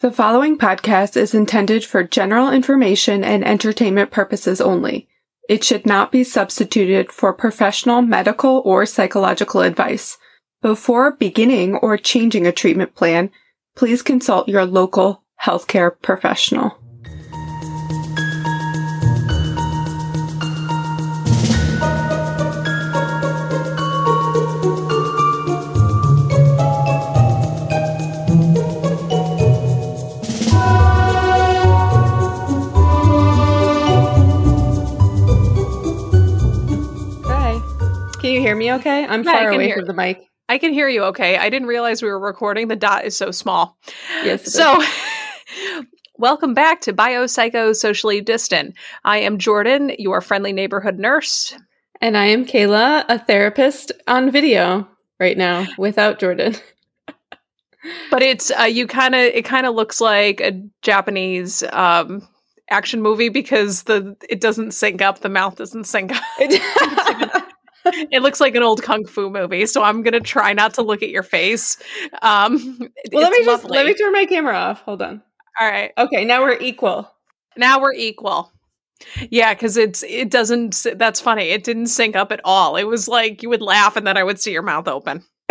The following podcast is intended for general information and entertainment purposes only. It should not be substituted for professional medical or psychological advice. Before beginning or changing a treatment plan, please consult your local healthcare professional. Hear me okay? I'm Yeah, far away hear from the mic. I can hear you okay. I didn't realize we were recording. The dot is so small. Yes. So, welcome back to Biopsycho Socially Distant. I am Jordan, your friendly neighborhood nurse. and I am Kayla, a therapist on video right now without Jordan. But it's uh, you kind of it kind of looks like a Japanese um, action movie because the it doesn't sync up. The mouth doesn't sync up. It looks like an old kung fu movie. So I'm gonna try not to look at your face. Um, well, let me just lovely. let me turn my camera off. Hold on. All right. Okay, now we're equal. Now we're equal. Yeah, because it's it doesn't. That's funny. It didn't sync up at all. It was like you would laugh and then I would see your mouth open.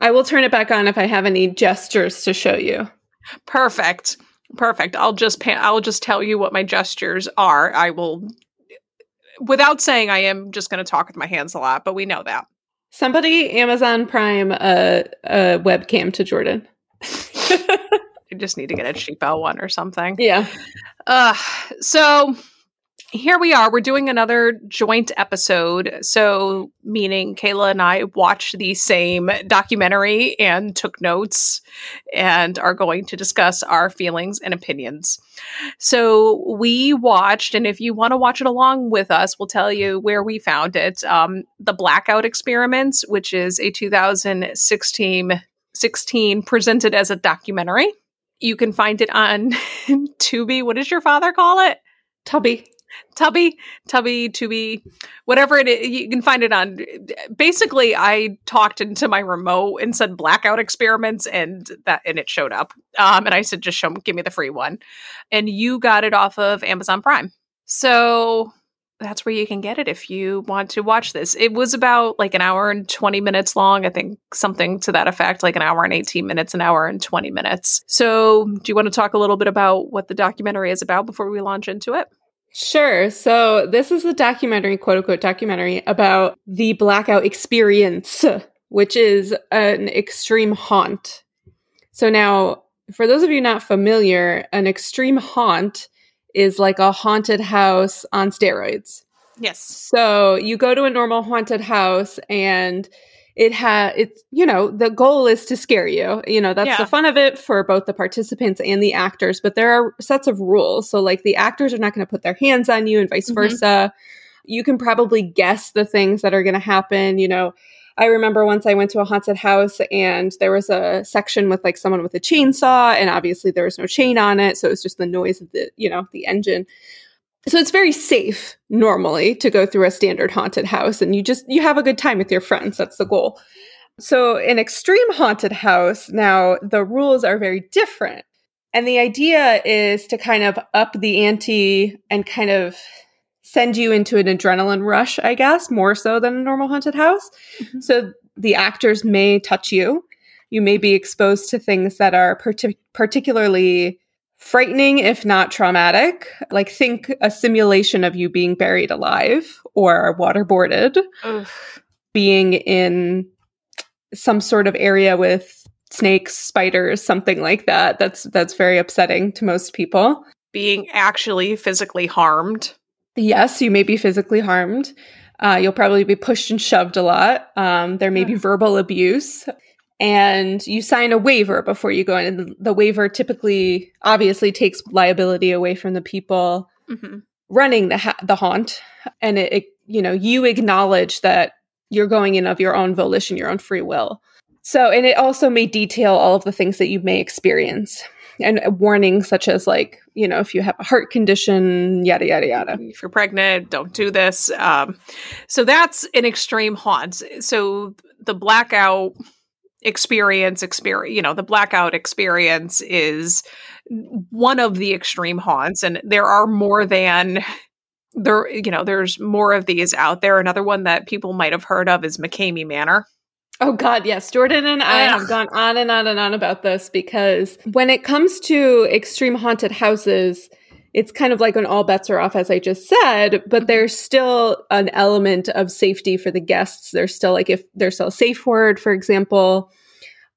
I will turn it back on if I have any gestures to show you. Perfect, perfect. I'll just pan- I'll just tell you what my gestures are. I will, without saying, I am just going to talk with my hands a lot, but we know that. Somebody Amazon Prime a, a webcam to Jordan. I just need to get a cheap L one or something. Yeah. Uh, so here we are. We're doing another joint episode. So, meaning Kayla and I watched the same documentary and took notes and are going to discuss our feelings and opinions. So, we watched, and if you want to watch it along with us, we'll tell you where we found it. Um, the Blackout Experiments, which is a 2016 16 presented as a documentary. You can find it on Tubi. What does your father call it? Tubby. Tubby, Tubby, Tubi, whatever it is. You can find it on. Basically, I talked into my remote and said blackout experiments, and that and it showed up. Um, and I said, just show, give me the free one, and you got it off of Amazon Prime. So that's where you can get it if you want to watch this. It was about like an hour and 20 minutes long. I think something to that effect, like an hour and 18 minutes, an hour and 20 minutes. So, do you want to talk a little bit about what the documentary is about before we launch into it? Sure. So this is a documentary, quote unquote documentary about the blackout experience, which is an extreme haunt. So now, for those of you not familiar, an extreme haunt is like a haunted house on steroids. Yes. So you go to a normal haunted house and it has it's you know the goal is to scare you. You know that's Yeah. the fun of it for both the participants and the actors but there are sets of rules. So like the actors are not going to put their hands on you and vice Mhm. versa. You can probably guess the things that are going to happen. You know i remember once i went to a haunted house and there was a section with like someone with a chainsaw and obviously there was no chain on it so it was just the noise of the you know the engine so it's very safe normally to go through a standard haunted house and you just you have a good time with your friends. That's the goal. So an extreme haunted house now the rules are very different. And the idea is to kind of up the ante and kind of send you into an adrenaline rush i guess more so than a normal haunted house. Mhm. so the actors may touch you. You may be exposed to things that are partic- particularly frightening if not traumatic. Like think a simulation of you being buried alive or waterboarded. Being in some sort of area with snakes spiders something like that. That's that's very upsetting to most people. Being actually physically harmed. yes you may be physically harmed. Uh, you'll probably be pushed and shoved a lot. Um, there may be verbal abuse and you sign a waiver before you go in. And the, the waiver typically obviously takes liability away from the people hmm running the ha- the haunt. And it, it you know you acknowledge that you're going in of your own volition your own free will. So and it also may detail all of the things that you may experience and warnings such as like you know if you have a heart condition yada yada yada. If you're pregnant, don't do this. Um, so that's an extreme haunt. So the blackout experience experience you know the blackout experience is one of the extreme haunts and there are more than there you know there's more of these out there. Another one that people might have heard of is mckamey manor. Oh God, yes. Jordan and I have gone on and on and on about this because when it comes to extreme haunted houses, it's kind of like when all bets are off, as I just said, but mm-hmm. there's still an element of safety for the guests. There's still like if there's still a safe word, for example,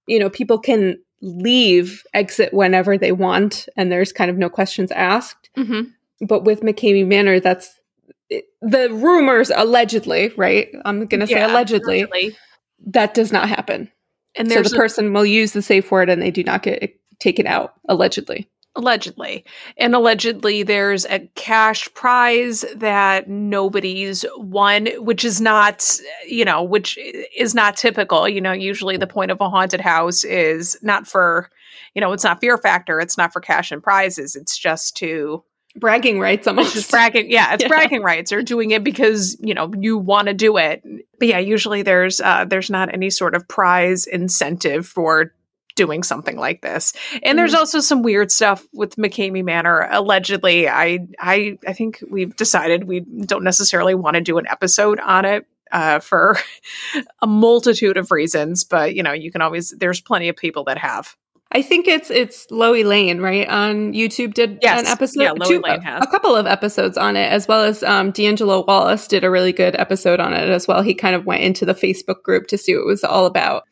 you know, people can leave, exit whenever they want, and there's kind of no questions asked. Mm-hmm. But with McKamey Manor, that's the rumors allegedly, right? I'm going to say yeah, allegedly, allegedly, that does not happen. And so the a- person will use the safe word and they do not get taken out, allegedly. Allegedly. And allegedly, there's a cash prize that nobody's won, which is not, you know, which is not typical. You know, usually the point of a haunted house is not for, you know, it's not fear factor, it's not for cash and prizes, it's just to bragging rights almost just bragging yeah it's yeah. bragging rights or doing it because you know you want to do it but yeah usually there's uh there's not any sort of prize incentive for doing something like this and there's also some weird stuff with mckamey manor allegedly i i i think we've decided we don't necessarily want to do an episode on it uh, for a multitude of reasons but you know you can always there's plenty of people that have I think it's it's Loey Lane, right? On YouTube did yes. an episode. Yeah, Loey two, Lane has. A, couple of episodes on it, as well as um, D'Angelo Wallace did a really good episode on it as well. He kind of went into the Facebook group to see what it was all about.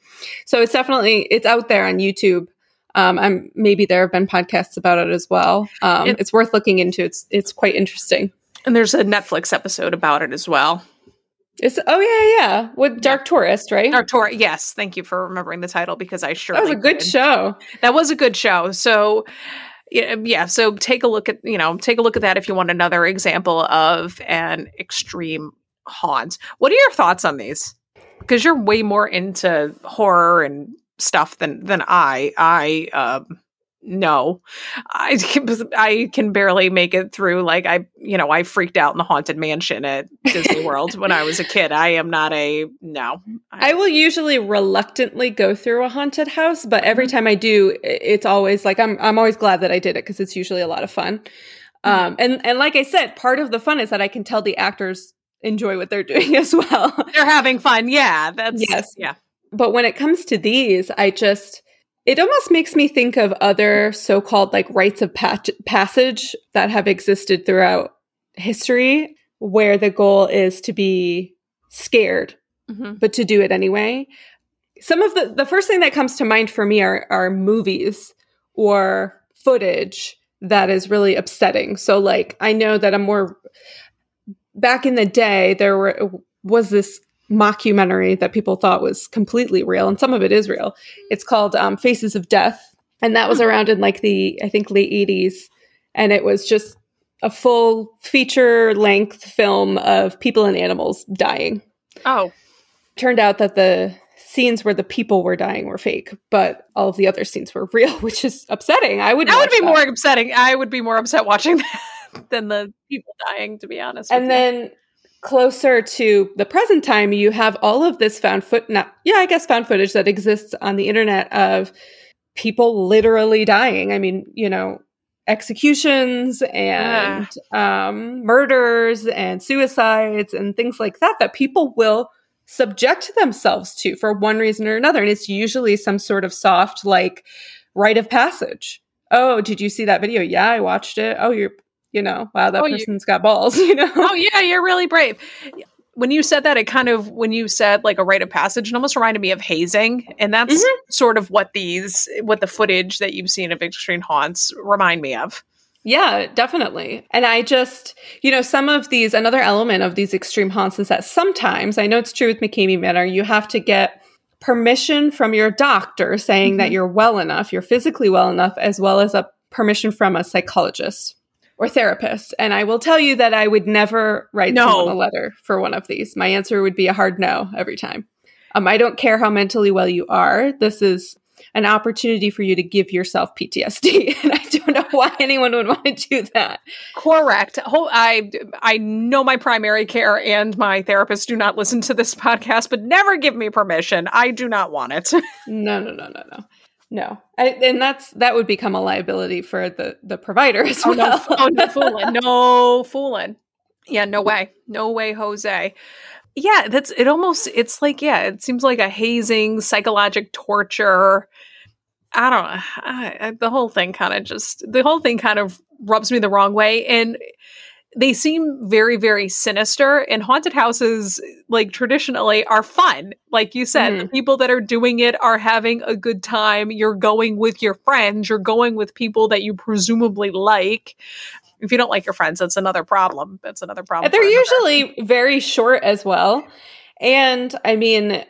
So it's definitely it's out there on YouTube. Um, I'm maybe there have been podcasts about it as well. Um, it, it's worth looking into. It's it's quite interesting. And there's a Netflix episode about it as well. It's oh yeah yeah with Dark yeah. Tourist right Dark Tourist yes thank you for remembering the title because I sure that was a good did. show that was a good show so yeah so take a look at you know take a look at that if you want another example of an extreme haunt what are your thoughts on these because you're way more into horror and stuff than than I I um no i i can barely make it through like i you know i freaked out in the haunted mansion at disney world when i was a kid i am not a no I, I, will usually reluctantly go through a haunted house but every mm-hmm. time i do it's always like i'm i'm always glad that i did it because it's usually a lot of fun mm-hmm. um and and like i said part of the fun is that i can tell the actors enjoy what they're doing as well they're having fun yeah that's yes yeah but when it comes to these i just it almost makes me think of other so called like rites of pat- passage that have existed throughout history where the goal is to be scared, mm-hmm. but to do it anyway. Some of the, the first thing that comes to mind for me are, are movies or footage that is really upsetting. So, like, I know that I'm more back in the day, there were was this mockumentary that people thought was completely real, and some of it is real. It's called um, Faces of Death, and that was hmm. around in like the I think late '80s, and it was just a full feature length film of people and animals dying. Oh, turned out that the scenes where the people were dying were fake, but all of the other scenes were real, which is upsetting. I would that would be that. more upsetting. I would be more upset watching that than the people dying, to be honest. And then closer to the present time, you have all of this found foot, not, yeah, I guess found footage that exists on the internet of people literally dying. I mean, you know, executions and yeah. um, murders and suicides and things like that, that people will subject themselves to for one reason or another. And it's usually some sort of soft, like, rite of passage. Oh, did you see that video? Yeah, I watched it. Oh, you're you know, wow, that oh, person's got balls, you know? Oh, yeah, you're really brave. When you said that, it kind of, when you said like a rite of passage, it almost reminded me of hazing. And that's mm-hmm. sort of what these, what the footage that you've seen of Extreme Haunts remind me of. Yeah, definitely. And I just, you know, some of these, another element of these extreme haunts is that sometimes, I know it's true with McKamey Manor, you have to get permission from your doctor saying mm-hmm. that you're well enough, you're physically well enough, as well as a permission from a psychologist or therapist. And I will tell you that I would never write no. someone a letter for one of these. My answer would be a hard no every time. Um, I don't care how mentally well you are. This is an opportunity for you to give yourself PTSD. And I don't know why anyone would want to do that. Correct. I I know my primary care and my therapist do not listen to this podcast, but never give me permission. I do not want it. no, no, no, no, no. No, I, and that's that would become a liability for the the provider as oh, well. No, oh, no fooling, no fooling. Yeah, no way, no way, Jose. Yeah, that's it. Almost, it's like yeah, it seems like a hazing, psychological torture. I don't know. I, I, the whole thing kind of just the whole thing kind of rubs me the wrong way, and they seem very very sinister and haunted houses like traditionally are fun. Like you said mm. the people that are doing it are having a good time. You're going with your friends. You're going with people that you presumably like. If you don't like your friends that's another problem. That's another problem they're usually very short as well. And i mean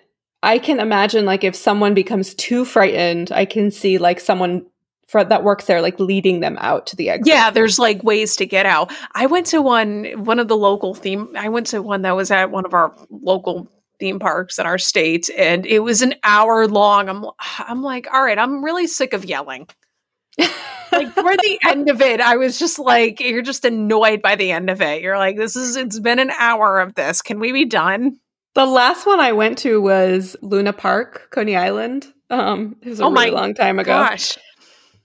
I can imagine like if someone becomes too frightened, I can see like someone for, that works there like leading them out to the exit. Yeah, there's like ways to get out. I went to one one of the local theme I went to one that was at one of our local theme parks in our state and it was an hour long. I'm I'm like, "All right, I'm really sick of yelling." like toward the end of it, I was just like, you're just annoyed by the end of it. You're like, this is it's been an hour of this. Can we be done? The last one I went to was Luna Park, Coney Island. Um, it was a oh really long time ago. Gosh.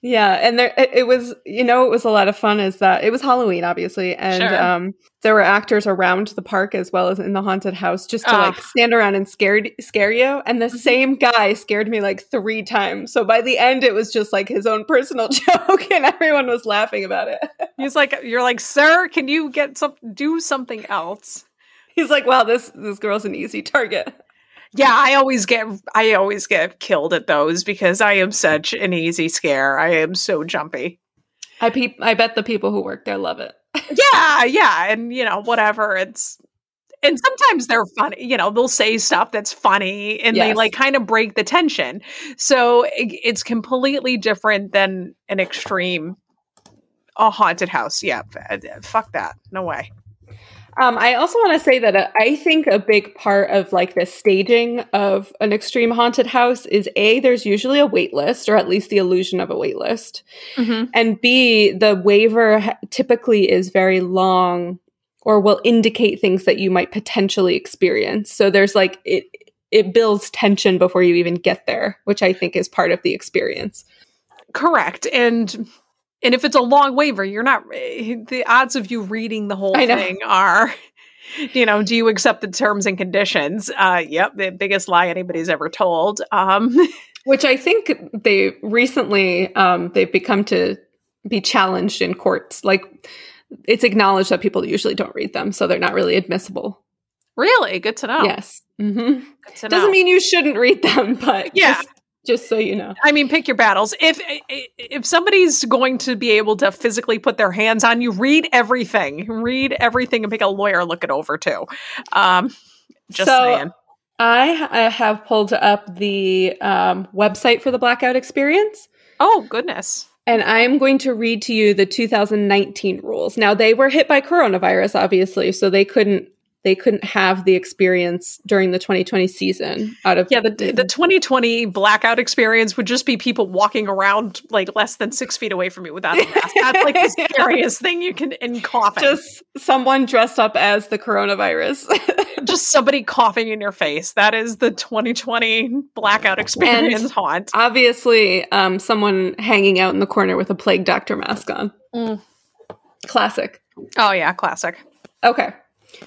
Yeah, and there it, it, was, you know, it was a lot of fun. Is that it was Halloween, obviously, and sure. um, there were actors around the park as well as in the haunted house, just to like stand around and scare scare you. And the mm-hmm. same guy scared me like three times. So by the end, it was just like his own personal joke, and everyone was laughing about it. He's like, "You're like, sir, can you get some do something else?" He's like, wow, this this girl's an easy target. Yeah, I always get I always get killed at those because I am such an easy scare. I am so jumpy. I pe- I bet the people who work there love it. yeah, yeah, and you know whatever it's and sometimes they're funny you know they'll say stuff that's funny and yes. they like kind of break the tension so it, it's completely different than an extreme a haunted house yeah uh, fuck that no way um, I also want to say that uh, I think a big part of like the staging of an extreme haunted house is a there's usually a wait list or at least the illusion of a wait list, mm-hmm. and b the waiver ha- typically is very long or will indicate things that you might potentially experience. So there's like it it builds tension before you even get there, which I think is part of the experience. Correct, and and if it's a long waiver, you're not eh, the odds of you reading the whole thing are you know, do you accept the terms and conditions? Uh yep, the biggest lie anybody's ever told. Um which I think they recently um they've become to be challenged in courts. Like it's acknowledged that people usually don't read them, so they're not really admissible. Really? Good to know. Yes. Mm-hmm. Doesn't mean you shouldn't read them, but yeah. Just, just so you know. I mean, pick your battles. If if somebody's going to be able to physically put their hands on you, read everything. Read everything and pick a lawyer look it over too. Um, just so, saying. I, I have pulled up the um, website for the blackout experience. Oh goodness. And I'm going to read to you the 2019 rules. Now, they were hit by coronavirus, obviously, so they couldn't they couldn't have the experience during the 2020 season out of yeah the, the 2020 blackout experience would just be people walking around like less than six feet away from you without a mask. That's like the scariest thing you can in coughing. Just someone dressed up as the coronavirus. Just somebody coughing in your face. That is the 2020 blackout experience and haunt. obviously um, someone hanging out in the corner with a plague doctor mask on. Mm. classic. Oh yeah classic. Okay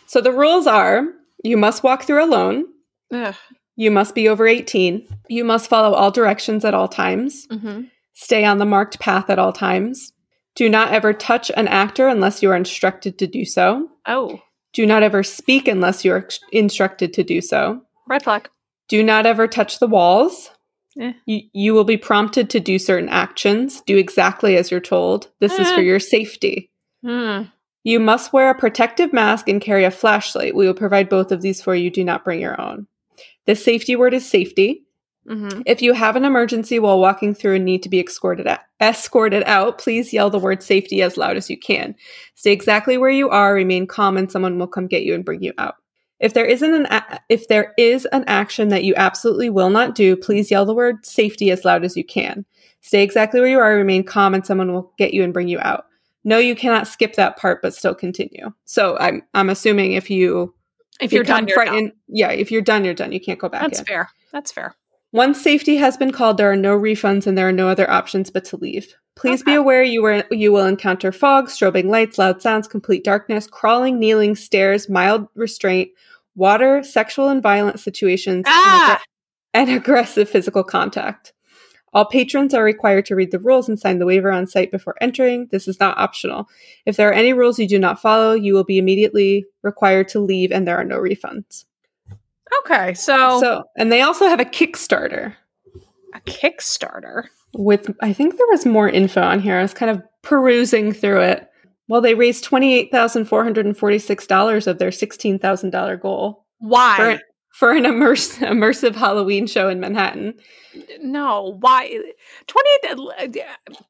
so the rules are you must walk through alone. Ugh. You must be over 18. You must follow all directions at all times. Mm-hmm. Stay on the marked path at all times. Do not ever touch an actor unless you are instructed to do so. Oh. Do not ever speak unless you are instructed to do so. Red flag. Do not ever touch the walls. Eh. You, you will be prompted to do certain actions. Do exactly as you're told. This eh. is for eh. your safety. Mm. You must wear a protective mask and carry a flashlight. We will provide both of these for you. Do not bring your own. The safety word is safety. Mm-hmm. If you have an emergency while walking through and need to be escorted out, escorted out, please yell the word safety as loud as you can. Stay exactly where you are, remain calm, and someone will come get you and bring you out. If there isn't an a- if there is an action that you absolutely will not do, please yell the word safety as loud as you can. Stay exactly where you are, remain calm, and someone will get you and bring you out. No, you cannot skip that part, but still continue. So I'm I'm assuming if you If you're done, you're done. yeah, if you're done, you're done. You can't go back That's in. fair. That's fair. Once safety has been called, there are no refunds and there are no other options but to leave. Please be aware you were you will encounter fog, strobing lights, loud sounds, complete darkness, crawling, kneeling, stairs, mild restraint, water, sexual and violent situations, and Ah! aggr- and aggressive physical contact. All patrons are required to read the rules and sign the waiver on site before entering. This is not optional. If there are any rules you do not follow, you will be immediately required to leave and there are no refunds. Okay, so, So, and they also have a Kickstarter. a Kickstarter. with I think there was more info on here. I was kind of perusing through it. Well, they raised twenty eight thousand four hundred and forty six dollars of their sixteen thousand dollar goal Why? For an immerse, immersive Halloween show in Manhattan. no, why? 28 uh,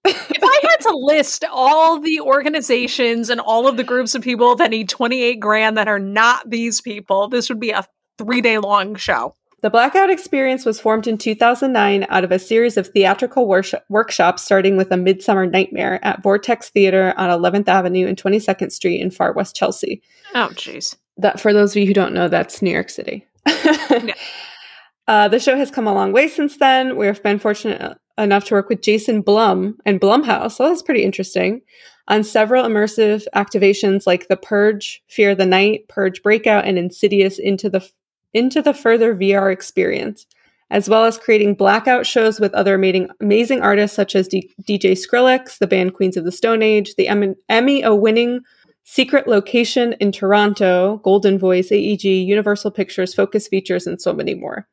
If I had to list all the organizations and all of the groups of people that need 28 grand that are not these people, this would be a 3-day long show. The Blackout Experience was formed in 2009 out of a series of theatrical workshops starting with A Midsummer Nightmare at Vortex Theater on 11th Avenue and 22nd Street in far west Chelsea. Oh jeez. That for those of you who don't know, that's New York City. uh, the show has come a long way since then. We've been fortunate enough to work with Jason Blum and Blumhouse. So that's pretty interesting. On several immersive activations like The Purge, Fear the Night, Purge Breakout, and Insidious into the into the further VR experience, as well as creating blackout shows with other amazing, amazing artists such as D- DJ Skrillex, the band Queens of the Stone Age, the Em- Emmy winning Secret Location in Toronto, Golden Voice, AEG, Universal Pictures, Focus Features, and so many more.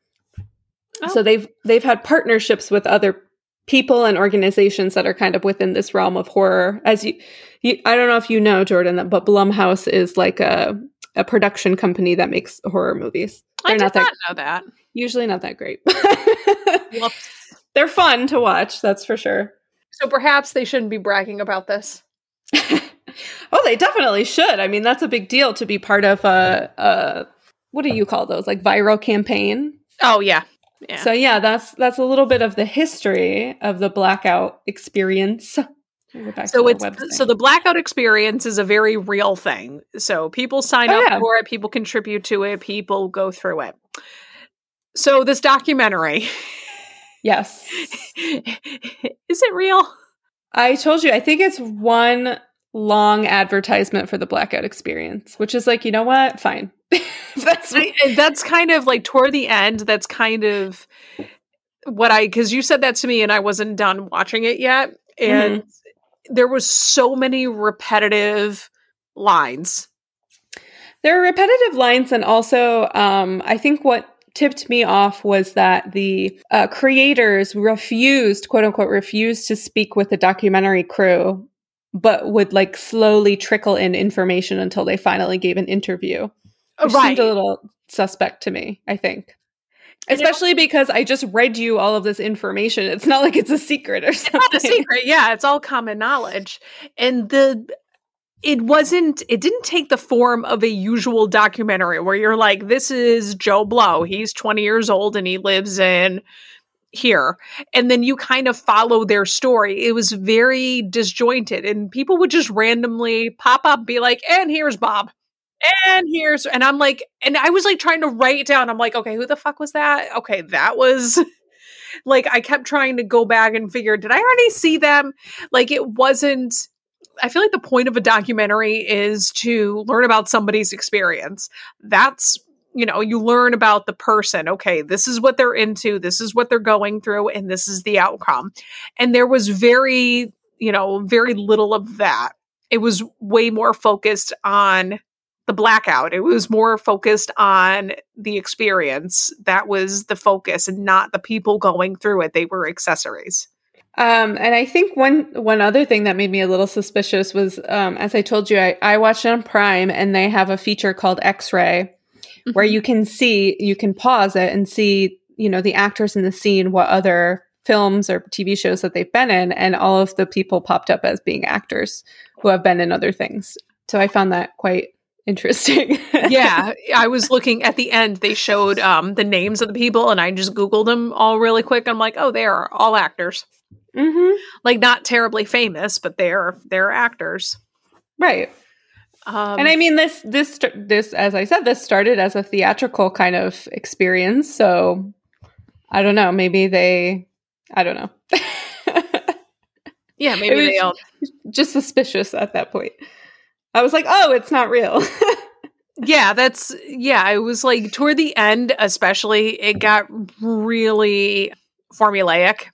Oh. So they've they've had partnerships with other people and organizations that are kind of within this realm of horror. As you, you I don't know if you know Jordan, but Blumhouse is like a a production company that makes horror movies. I They're did not not, that know that. usually not that great. Whoops. They're fun to watch, that's for sure. So perhaps they shouldn't be bragging about this. oh, they definitely should. I mean, that's a big deal to be part of a, a what do you call those? Like viral campaign. Oh yeah. Yeah. So yeah, that's that's a little bit of the history of the blackout experience. Let me go back to So it's website. so the blackout experience is a very real thing. So people sign Oh, up yeah. for it, people contribute to it, people go through it. So this documentary yes, is it real? I told you. I think it's one long advertisement for the blackout experience, which is like, you know what? Fine. that's that's kind of like toward the end. That's kind of what I because you said that to me and I wasn't done watching it yet, and there was so many repetitive lines. There are repetitive lines, and also, um, I think what tipped me off was that the uh, creators refused, quote unquote, refused to speak with the documentary crew, but would like slowly trickle in information until they finally gave an interview. Which right. seemed a little suspect to me, I think. And it- Especially because I just read you all of this information. It's not like it's a secret or something. not a secret. Yeah, it's all common knowledge. And the it wasn't it didn't take the form of a usual documentary where you're like this is Joe Blow. He's 20 years old and he lives in here. And then you kind of follow their story. It was very disjointed and people would just randomly pop up be like, "And here's Bob." And here's and I'm like and I was like trying to write it down. I'm like, "Okay, who the fuck was that?" Okay, that was like I kept trying to go back and figure, did I already see them? Like it wasn't I feel like the point of a documentary is to learn about somebody's experience. That's you know, you learn about the person. Okay, this is what they're into, this is what they're going through, and this is the outcome. And there was very, you know, very little of that. It was way more focused on the blackout. It was more focused on the experience. That was the focus and not the people going through it. They were accessories. Um, and I think one one other thing that made me a little suspicious was, um, as I told you, I, I watched it on Prime, and they have a feature called X Ray, where Mm-hmm. you can see, you can pause it and see, you know, the actors in the scene, what other films or TV shows that they've been in, and all of the people popped up as being actors who have been in other things. So I found that quite interesting. yeah, I was looking at the end. They showed um, the names of the people, and I just googled them all really quick. I'm like, oh, they are all actors. hmm Like not terribly famous, but they're they're actors. Right. Um, and I mean this this this as I said this started as a theatrical kind of experience. So I don't know. Maybe they. I don't know. yeah, maybe they all. just suspicious at that point. I was like, oh, it's not real. Yeah, that's yeah. I was like toward the end, especially, it got really formulaic.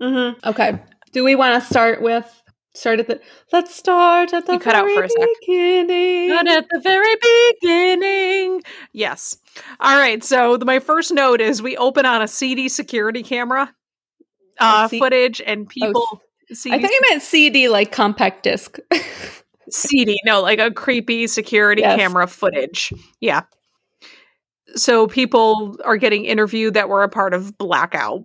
mm-hmm. Okay. Do we want to start with start at the? Let's start at the You cut out very for a sec. beginning. But at the very beginning, yes. All right. So the, my first note is we open on a CD security camera, uh, C- footage, and people. CD, I thought you meant CD, like compact disc. CD, no, like a creepy security Yes. camera footage. Yeah. So people are getting interviewed that were a part of Blackout.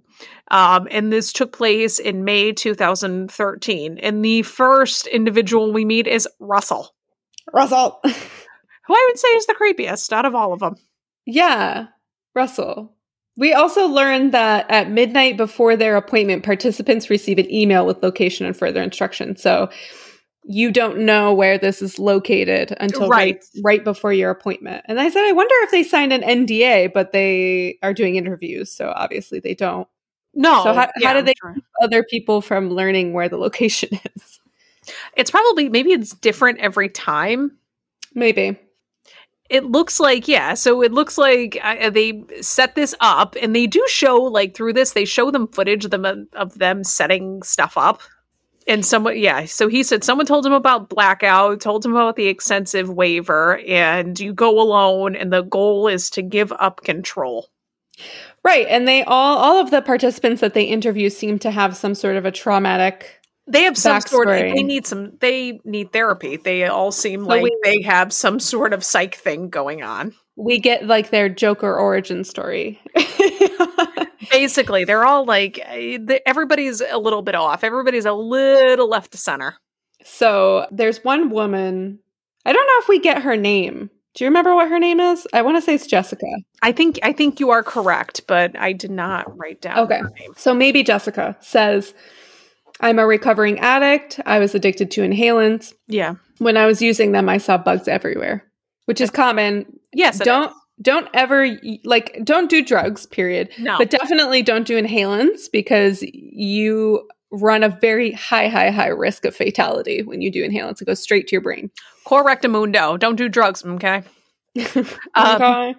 Um, and this took place in May 2013. And the first individual we meet is Russell, Russell. who I would say is the creepiest out of all of them. yeah, Russell. We also learned that at midnight before their appointment, participants receive an email with location and further instructions. So you don't know where this is located until right. Right. right before your appointment. And I said, I wonder if they signed an NDA, but they are doing interviews, so obviously they don't. No. So how- how yeah, did they- sure. Other people from learning where the location is. It's probably, maybe it's different every time. Maybe. it looks like yeah so it looks like uh, they set this up and they do show like through this they show them footage of them of them setting stuff up and someone yeah so he said someone told him about blackout told him about the extensive waiver and you go alone and the goal is to give up control Right. And they all all of the participants that they interview seem to have some sort of a traumatic they have some sort of they need some they need therapy they all seem So like we- they have some sort of psych thing going on we get like their Joker origin story. basically they're all like eh, everybody's a little bit off everybody's a little left to center so there's one woman. I don't know if we get her name. Do you remember what her name is? I want to say it's Jessica. i think i think you are correct but i did not write down Okay. her name So maybe Jessica says, I'm a recovering addict. I was addicted to inhalants. yeah When I was using them, I saw bugs everywhere, which is common. yes don't is. don't ever like don't do drugs, period. no But definitely don't do inhalants because you run a very high, high, high risk of fatality when you do inhalants. It goes straight to your brain. correctamundo don't do drugs okay Um, okay.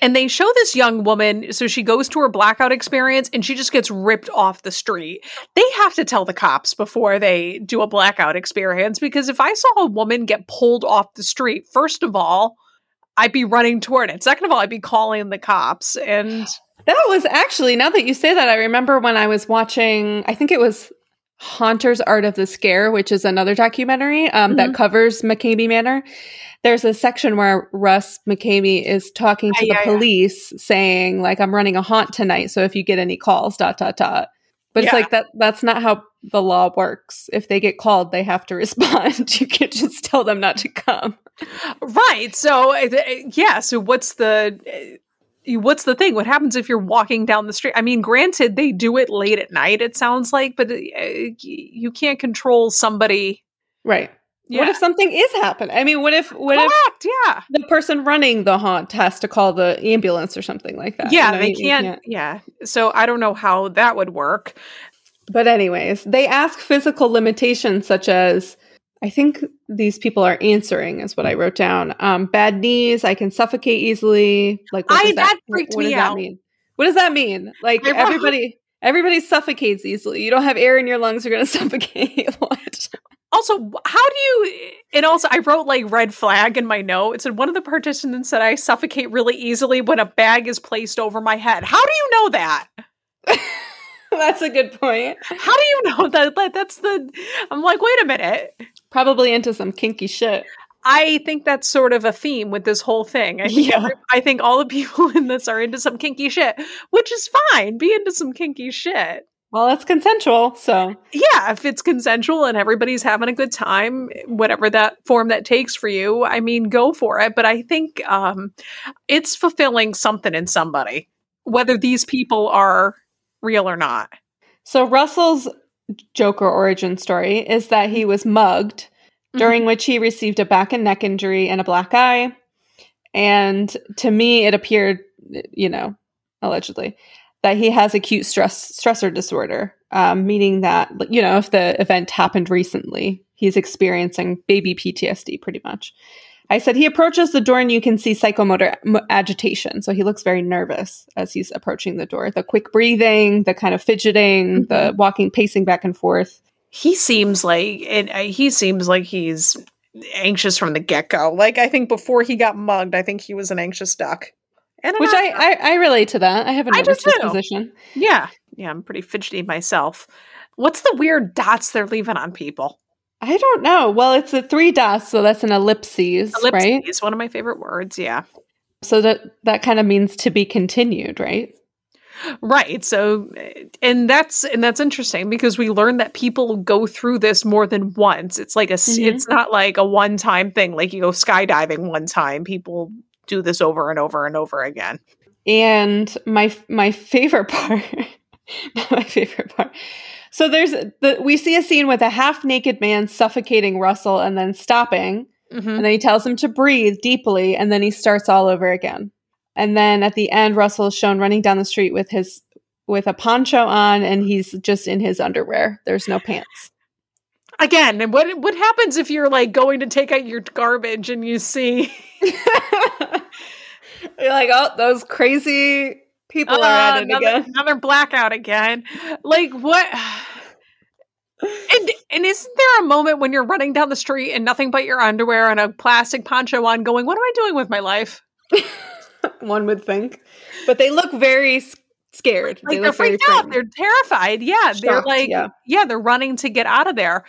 and they show this young woman so she goes to her blackout experience and she just gets ripped off the street they have to tell the cops before they do a blackout experience because if i saw a woman get pulled off the street first of all i'd be running toward it second of all i'd be calling the cops and That was actually, now that you say that, I remember when I was watching, I think it was Haunter's Art of the Scare, which is another documentary um, that Mhm. covers McKamey Manor. There's a section where Russ McCamey is talking to Yeah, the yeah, yeah. police saying, like, I'm running a haunt tonight. So if you get any calls, dot, dot, dot. But it's like that that's not how the law works. If they get called, they have to respond. you can't just tell them not to come. Right. So uh, yeah. So what's the uh, what's the thing? What happens if you're walking down the street? I mean, granted, they do it late at night. It sounds like, but uh, you can't control somebody. Right. Yeah. What if something is happening? I mean, what if what if Yeah. the person running the haunt has to call the ambulance or something like that? Yeah. You know, they you can't, Yeah. So I don't know how that would work. But anyways, they ask physical limitations such as I think these people are answering is what I wrote down. Um, bad knees, I can suffocate easily. Like what I- does that freaked what me does that out. mean? What does that mean? Like I everybody everybody suffocates easily. You don't have air in your lungs, you're gonna suffocate. what? Also, how do you? And also, I wrote like red flag in my note. It said one of the participants said I suffocate really easily when a bag is placed over my head. How do you know that? That's a good point. How do you know that? that that's the. I'm like, wait a minute. Probably into some kinky shit. I think that's sort of a theme with this whole thing. I think, Yeah. I think all the people in this are into some kinky shit, which is fine. Be into some kinky shit. Well, it's consensual, so yeah, if it's consensual and everybody's having a good time, whatever that form that takes for you, I mean, go for it. But I think um, it's fulfilling something in somebody, whether these people are real or not. So Russell's Joker origin story is that he was mugged, mm-hmm. during which he received a back and neck injury and a black eye. And to me, it appeared, you know, allegedly, that he has acute stress stressor disorder, um, meaning that you know if the event happened recently, he's experiencing baby PTSD pretty much. I said he approaches the door and you can see psychomotor agitation. So he looks very nervous as he's approaching the door. The quick breathing, the kind of fidgeting, mm-hmm. the walking, pacing back and forth. He seems like it, uh, he seems like he's anxious from the get go. Like I think before he got mugged, I think he was an anxious duck. And Which I, I, I relate to that. I have a nervous disposition. Yeah, yeah, I'm pretty fidgety myself. What's the weird dots they're leaving on people? I don't know. Well, it's a three dots, so that's an ellipses, ellipses right? Is one of my favorite words. Yeah. So that that kind of means to be continued, right? Right. So and that's and that's interesting because we learned that people go through this more than once. It's like a mm-hmm. it's not like a one-time thing like you go skydiving one time. People do this over and over and over again. And my my favorite part my favorite part so there's the we see a scene with a half naked man suffocating Russell and then stopping. Mm-hmm. And then he tells him to breathe deeply and then he starts all over again. And then at the end Russell is shown running down the street with his with a poncho on and he's just in his underwear. There's no pants. Again, and what what happens if you're like going to take out your garbage and you see You're like, "Oh, those crazy people uh, are at it another, again." Another blackout again. Like what and and isn't there a moment when you're running down the street and nothing but your underwear and a plastic poncho on, going, "What am I doing with my life?" One would think, but they look very scared. Like they are freaked out. They're terrified. Yeah, Shocked, they're like, yeah. yeah, they're running to get out of there.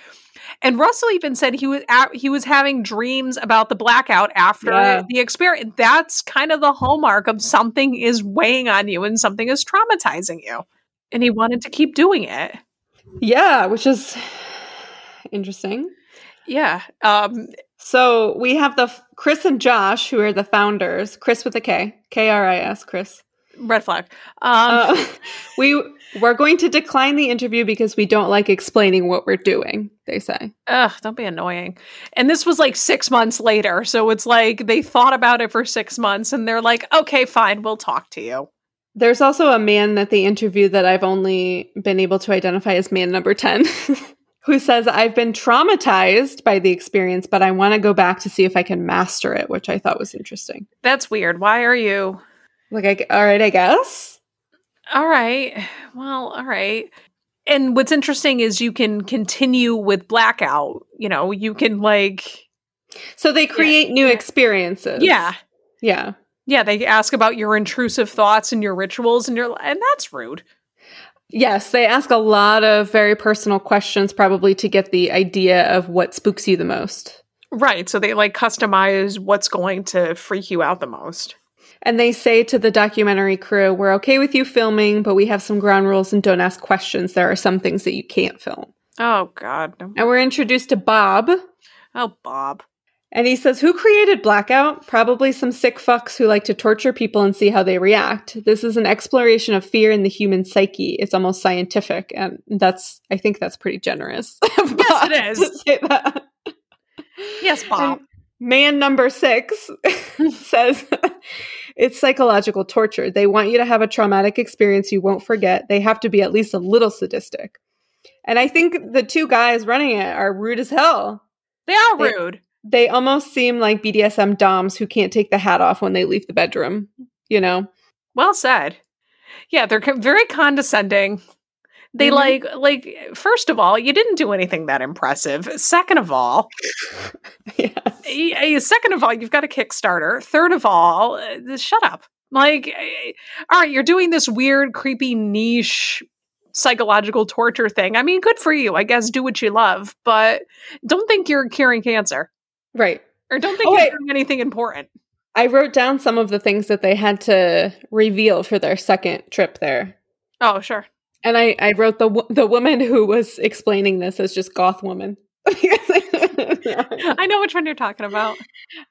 And Russell even said he was at, he was having dreams about the blackout after yeah. the experience. That's kind of the hallmark of something is weighing on you and something is traumatizing you. And he wanted to keep doing it. Yeah, which is interesting. Yeah. Um, so we have the Kris and Josh, who are the founders. Kris with a K, K R I S, Kris. Red flag. Um, uh, we we're going to decline the interview because we don't like explaining what we're doing. They say. Ugh, don't be annoying. And this was like six months later, so it's like they thought about it for six months, and they're like, "Okay, fine, we'll talk to you." There's also a man that they interviewed that I've only been able to identify as man number 10, who says, I've been traumatized by the experience, but I want to go back to see if I can master it, which I thought was interesting. That's weird. Why are you? Like, I, all right, I guess. All right. Well, all right. And what's interesting is you can continue with blackout. You know, you can like. So they create yeah. new experiences. Yeah. Yeah. Yeah, they ask about your intrusive thoughts and your rituals, and you're and that's rude. Yes, they ask a lot of very personal questions, probably to get the idea of what spooks you the most. Right. So they like customize what's going to freak you out the most. And they say to the documentary crew, We're okay with you filming, but we have some ground rules and don't ask questions. There are some things that you can't film. Oh, God. And we're introduced to Bob. Oh, Bob. And he says, Who created Blackout? Probably some sick fucks who like to torture people and see how they react. This is an exploration of fear in the human psyche. It's almost scientific. And that's, I think that's pretty generous. yes, it is. Yes, Bob. And man number six says, It's psychological torture. They want you to have a traumatic experience you won't forget. They have to be at least a little sadistic. And I think the two guys running it are rude as hell. They are rude. They, they almost seem like BDSM doms who can't take the hat off when they leave the bedroom, you know? Well said. Yeah, they're very condescending. They mm-hmm. like like first of all, you didn't do anything that impressive. Second of all, yes. second of all, you've got a Kickstarter. Third of all, uh, shut up. Like all right, you're doing this weird creepy niche psychological torture thing. I mean, good for you. I guess do what you love, but don't think you're curing cancer. Right. Or don't think oh, you're doing anything important. I wrote down some of the things that they had to reveal for their second trip there. Oh, sure. And I, I wrote the the woman who was explaining this as just goth woman. I know which one you're talking about.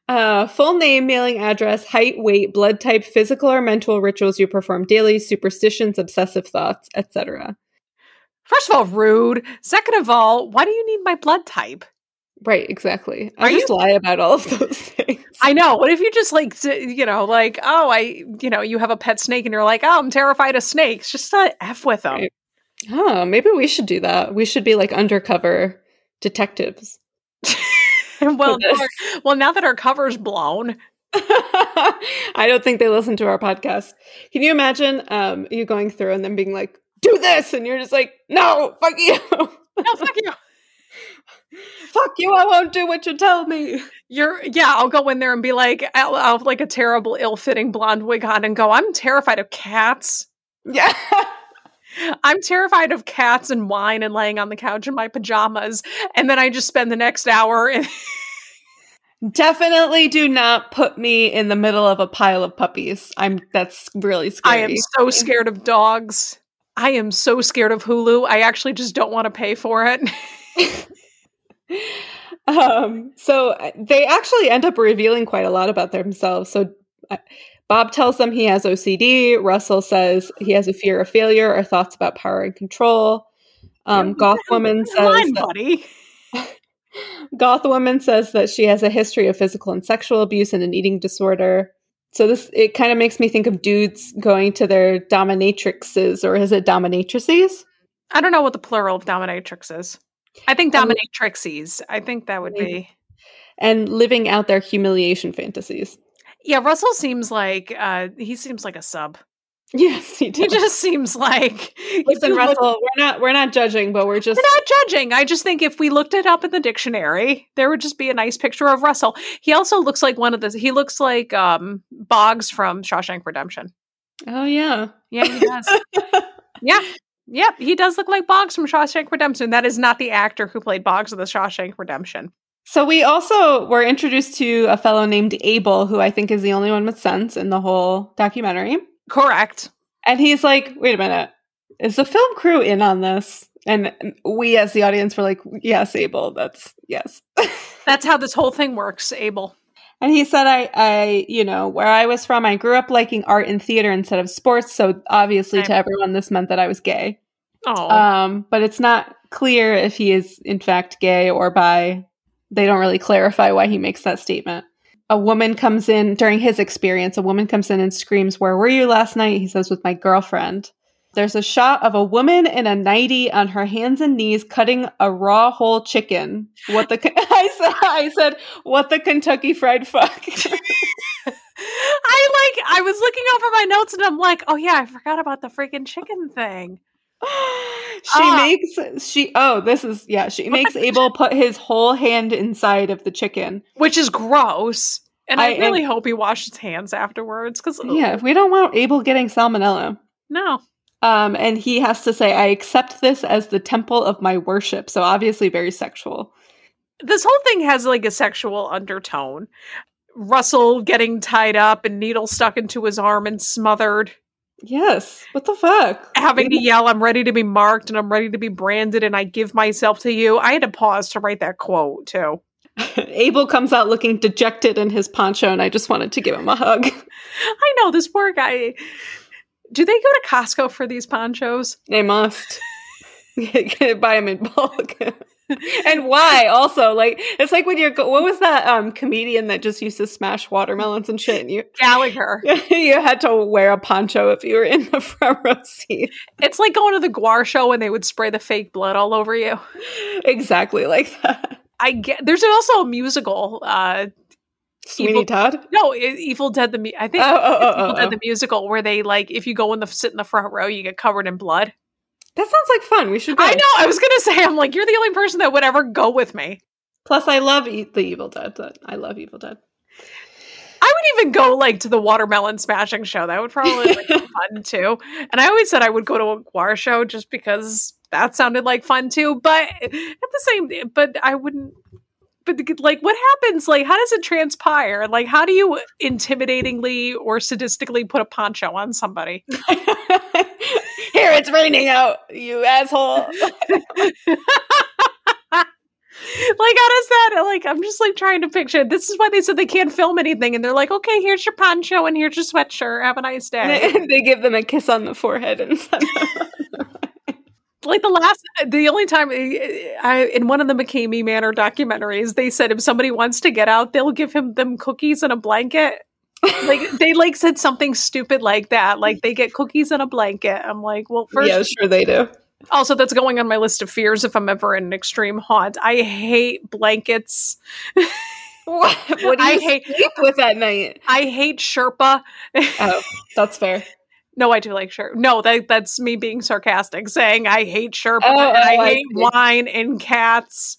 Uh, full name, mailing address, height, weight, blood type, physical or mental rituals you perform daily, superstitions, obsessive thoughts, etc. First of all, rude. Second of all, why do you need my blood type? Right, exactly. I Are just you- lie about all of those things. I know. What if you just like, you know, like, oh, I, you know, you have a pet snake and you're like, oh, I'm terrified of snakes. Just uh, F with them. Right. Oh, maybe we should do that. We should be like undercover detectives. well, now our- well, now that our cover's blown, I don't think they listen to our podcast. Can you imagine um, you going through and then being like, "Do this," and you're just like, "No, fuck you, no, fuck you. Fuck you! I won't do what you tell me." You're, yeah, I'll go in there and be like, I'll, I'll have like a terrible, ill-fitting blonde wig on and go, I'm terrified of cats. Yeah, I'm terrified of cats and wine and laying on the couch in my pajamas. And then I just spend the next hour in, definitely do not put me in the middle of a pile of puppies. I'm that's really scary. I am so scared of dogs. I am so scared of Hulu. I actually just don't want to pay for it. um, so uh, they actually end up revealing quite a lot about themselves. So uh, Bob tells them he has OCD. Russell says he has a fear of failure or thoughts about power and control. Um, Goth woman says on, that, buddy. Goth woman says that she has a history of physical and sexual abuse and an eating disorder. So this it kind of makes me think of dudes going to their dominatrixes or is it dominatrices? I don't know what the plural of dominatrix is. I think Um, dominatrices. I think that would be. and living out their humiliation fantasies. Yeah, Russell seems like uh he seems like a sub. Yes, he He just seems like Listen, you look- Russell, we're not we're not judging, but we're just We're not judging. I just think if we looked it up in the dictionary, there would just be a nice picture of Russell. He also looks like one of the. He looks like um Bogs from Shawshank Redemption. Oh yeah. Yeah, he does. yeah, yep, he does look like Bogs from Shawshank Redemption. That is not the actor who played Bogs in the Shawshank Redemption. So we also were introduced to a fellow named Abel, who I think is the only one with sense in the whole documentary. Correct. And he's like, wait a minute, is the film crew in on this? And we as the audience were like, yes, Abel, that's yes. That's how this whole thing works, Abel. And he said, I, I, you know, where I was from, I grew up liking art and theater instead of sports. So obviously, to everyone, this meant that I was gay. Oh, Um, but it's not clear if he is in fact gay or bi. They don't really clarify why he makes that statement. A woman comes in during his experience. A woman comes in and screams, "Where were you last night?" He says, "With my girlfriend." There's a shot of a woman in a nightie on her hands and knees cutting a raw whole chicken. What the I said? I said, "What the Kentucky Fried Fuck." I like. I was looking over my notes and I'm like, oh yeah, I forgot about the freaking chicken thing. she Ah. makes she oh this is yeah she makes Abel put his whole hand inside of the chicken. which is gross. And I, I- really hope he washed his hands afterwards because Yeah, if we don't want Abel getting salmonella. no, Um, and he has to say, I accept this as the temple of my worship. So obviously very sexual. this whole thing has like a sexual undertone. Russell getting tied up and needle stuck into his arm and smothered, Yes. What the fuck? having to yell, "I'm ready to be marked and I'm ready to be branded, and I give myself to you." I had to pause to write that quote too. Abel comes out looking dejected in his poncho, and I just wanted to give him a hug. I know this poor guy. Do they go to Costco for these ponchos? They must. Buy them in bulk. and why also like it's like when you're go- what was that um comedian that just used to smash watermelons and shit and you Gallagher. you had to wear a poncho if you were in the front row seat It's like going to the GWAR show when they would spray the fake blood all over you. exactly like that I get. There's also a musical. Uh, sweeney Evil- todd no, Evil Dead the I think oh, oh, oh, Evil oh, Dead oh. the musical where they like if you go in the sit in the front row you get covered in blood. that sounds like fun we should go I know. I was gonna say I'm like you're the only person that would ever go with me. plus i love e- the evil dead i love evil dead I would even go like to the watermelon smashing show. That would probably like, be fun too. And I always said I would go to a GWAR show just because that sounded like fun too. But at the same, but I wouldn't. But like, what happens? Like, how does it transpire? Like, how do you intimidatingly or sadistically put a poncho on somebody? here it's raining out, you asshole. like how does that like i'm just like trying to picture this is why they said they can't film anything and they're like okay here's your poncho and here's your sweatshirt have a nice day they, they give them a kiss on the forehead and like the last the only time eh, i in one of the mckamey manor documentaries they said if somebody wants to get out they'll give him them cookies and a blanket like they like said something stupid like that like they get cookies and a blanket i'm like well first yeah sure they do also, that's going on my list of fears if I'm ever in an extreme haunt. I hate blankets. what? what do you I hate sleep with at night? I hate Sherpa. oh, that's fair. No, I do like Sherpa. No, that, that's me being sarcastic, saying I hate Sherpa oh, and I, oh, I hate wine and cats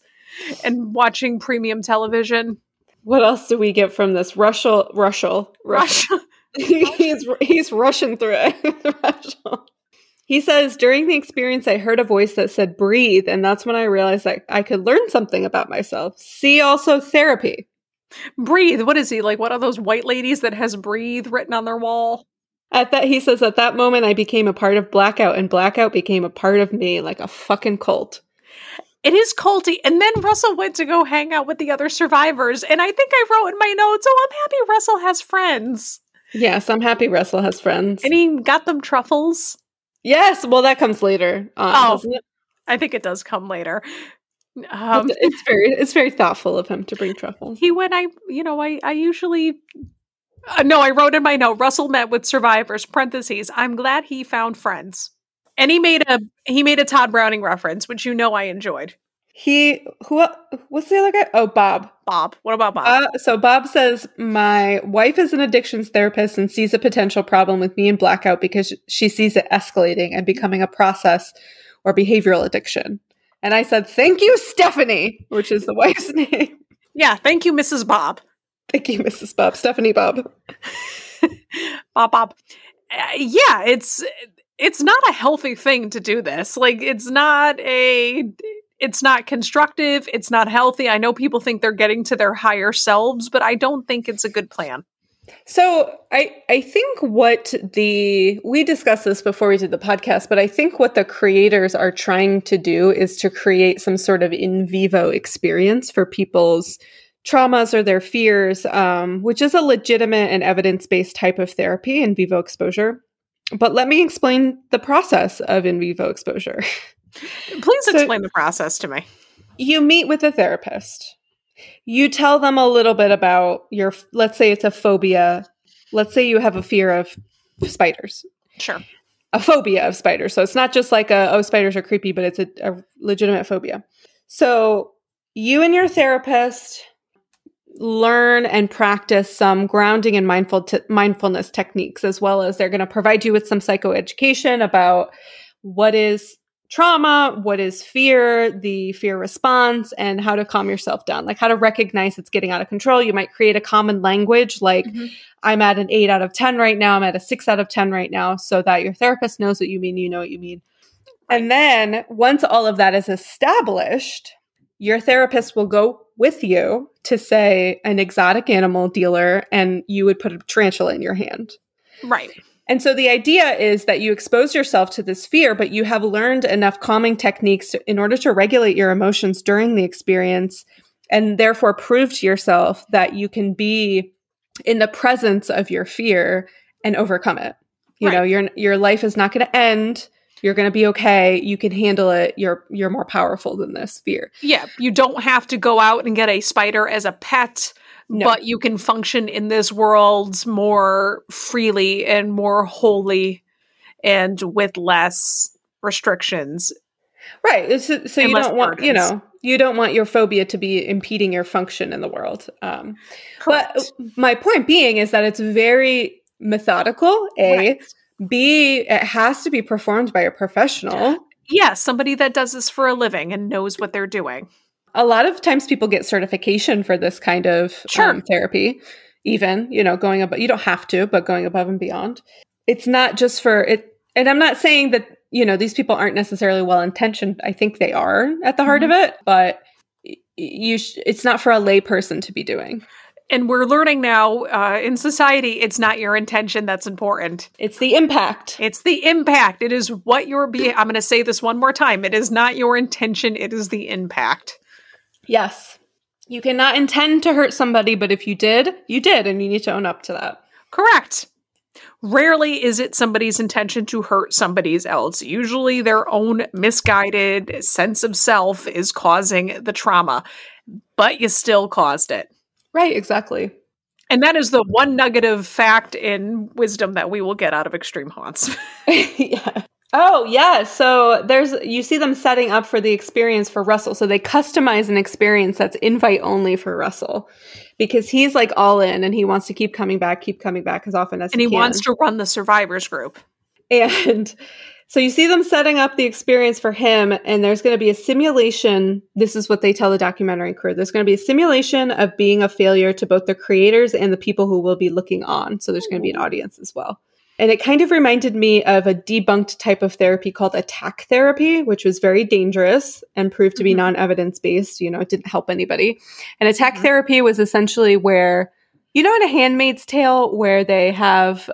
and watching premium television. What else do we get from this? Russell, Russell, Russell. he's he's rushing through it. He says, during the experience, I heard a voice that said, breathe. And that's when I realized that I could learn something about myself. See also therapy. Breathe. What is he? Like one of those white ladies that has breathe written on their wall? At that, he says, at that moment, I became a part of Blackout, and Blackout became a part of me, like a fucking cult. It is culty. And then Russell went to go hang out with the other survivors. And I think I wrote in my notes, oh, I'm happy Russell has friends. Yes, I'm happy Russell has friends. And he got them truffles. Yes, well, that comes later. oh, I think it does come later. Um, it's very it's very thoughtful of him to bring truffles. He went. I you know I I usually uh, no I wrote in my note. Russell met with survivors. Parentheses. I'm glad he found friends. And he made a he made a Tod Browning reference, which you know I enjoyed. He who what's the other guy? Oh, Bob. Bob. What about Bob? Uh, so Bob says my wife is an addictions therapist and sees a potential problem with me and blackout because she sees it escalating and becoming a process or behavioral addiction. And I said, "Thank you, Stephanie," which is the wife's name. Yeah, thank you, Mrs. Bob. Thank you, Mrs. Bob. Stephanie Bob. Bob Bob. Uh, yeah, it's it's not a healthy thing to do this. Like it's not a it's not constructive, it's not healthy. I know people think they're getting to their higher selves, but I don't think it's a good plan. So I I think what the we discussed this before we did the podcast, but I think what the creators are trying to do is to create some sort of in vivo experience for people's traumas or their fears, um, which is a legitimate and evidence based type of therapy in vivo exposure. But let me explain the process of in vivo exposure. Please so explain the process to me. You meet with a therapist. You tell them a little bit about your, let's say it's a phobia. Let's say you have a fear of spiders. Sure. A phobia of spiders. So it's not just like a, oh, spiders are creepy, but it's a, a legitimate phobia. So you and your therapist learn and practice some grounding and mindful t- mindfulness techniques as well as they're going to provide you with some psychoeducation about what is trauma, what is fear, the fear response, and how to calm yourself down, like how to recognize it's getting out of control. You might create a common language like, mm-hmm. I'm at an eight out of 10 right now, I'm at a six out of 10 right now, so that your therapist knows what you mean, you know what you mean. And then once all of that is established, your therapist will go with you to, say, an exotic animal dealer, and you would put a tarantula in your hand. Right. And so the idea is that you expose yourself to this fear, but you have learned enough calming techniques to, in order to regulate your emotions during the experience and therefore prove to yourself that you can be in the presence of your fear and overcome it. You right. know, your your life is not going to end. You're going to be okay. You can handle it. You're you're more powerful than this fear. Yeah, you don't have to go out and get a spider as a pet no. but you can function in this world more freely and more wholly and with less restrictions. Right. So, so you don't want, you know, you don't want your phobia to be impeding your function in the world. Um, but my point being is that it's very methodical. A, right. B, it has to be performed by a professional. Yeah, somebody that does this for a living and knows what they're doing a lot of times people get certification for this kind of sure. um, therapy even you know going above you don't have to but going above and beyond it's not just for it and i'm not saying that you know these people aren't necessarily well intentioned i think they are at the heart mm-hmm. of it but you sh- it's not for a lay person to be doing And we're learning now uh, in society, it's not your intention that's important. It's the impact. It's the impact. It is what you're being. I'm going to say this one more time. It is not your intention. It is the impact. Yes. You cannot intend to hurt somebody, but if you did, you did, and you need to own up to that. Correct. Rarely is it somebody's intention to hurt somebody else. Usually their own misguided sense of self is causing the trauma, but you still caused it. Right, exactly. And that is the one nugget of fact and wisdom that we will get out of extreme haunts. yeah. Oh, yeah. So there's you see them setting up for the experience for Russell. So they customize an experience that's invite only for Russell because he's like all in and he wants to keep coming back, keep coming back as often as and he, he wants to run the survivors group. And so you see them setting up the experience for him, and there's going to be a simulation. This is what they tell the documentary crew. There's going to be a simulation of being a failure to both the creators and the people who will be looking on. So there's going to be an audience as well. And it kind of reminded me of a debunked type of therapy called attack therapy, which was very dangerous and proved to be Mhm. non evidence based. You know, it didn't help anybody. And attack Mhm. therapy was essentially where, you know, in a Handmaid's Tale, where they have,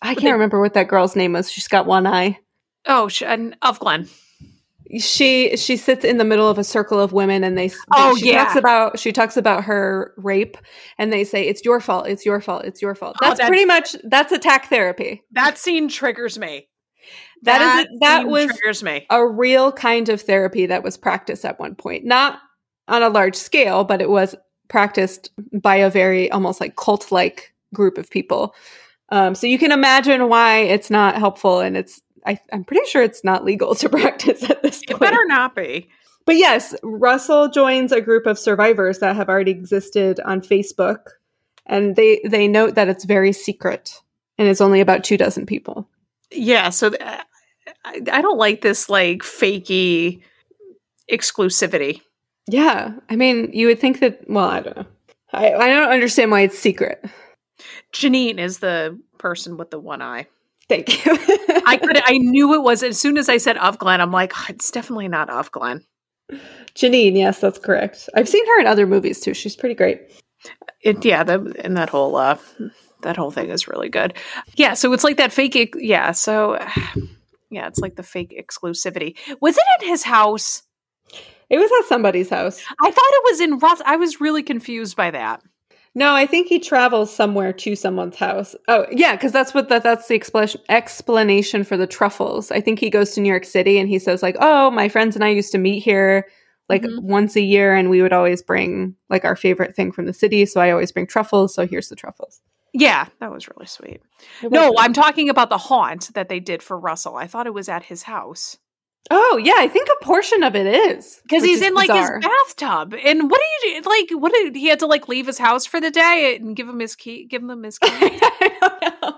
I can't remember what that girl's name was. She's got one eye. Oh, and Ofglen. She she sits in the middle of a circle of women, and they Oh, she yeah. talks about she talks about her rape, and they say it's your fault, it's your fault, it's your fault. Oh, That's, that's- pretty much that's attack therapy. That scene triggers me. That is that was triggers me. a real kind of therapy that was practiced at one point. Not on a large scale, but it was practiced by a very almost like cult like group of people. Um, so you can imagine why it's not helpful and it's I, I'm pretty sure it's not legal to practice at this It point. better not be. But yes, Russell joins a group of survivors that have already existed on Facebook, and they they note that it's very secret and it's only about two dozen people. Yeah, so th- I, I don't like this like fakey exclusivity. Yeah, I mean, you would think that. Well, I don't know. I I don't understand why it's secret. Janine is the person with the one eye. Thank you. I could I knew it was as soon as I said Ofglen, I'm like, "Oh, it's definitely not Ofglen. Janine, yes, that's correct. I've seen her in other movies too. She's pretty great. It yeah, the and that whole uh that whole thing is really good. Yeah, so it's like that fake yeah, so yeah, it's like the fake exclusivity. Was it in his house? It was at somebody's house. I thought it was in Russ. I was really confused by that. No, I think he travels somewhere to someone's house. Oh, yeah, because that's what the, that's the explanation explanation for the truffles. I think he goes to New York City and he says like, "Oh, my friends and I used to meet here like Mhm. once a year, and we would always bring like our favorite thing from the city. So I always bring truffles. So here's the truffles." Yeah, that was really sweet. It No, was- I'm talking about the haunt that they did for Russell. I thought it was at his house Oh, yeah, I think a portion of it is because he's is in like bizarre. his bathtub. And what do you do? Like, what did he had to like leave his house for the day and give him his key? Give him his key. I don't know.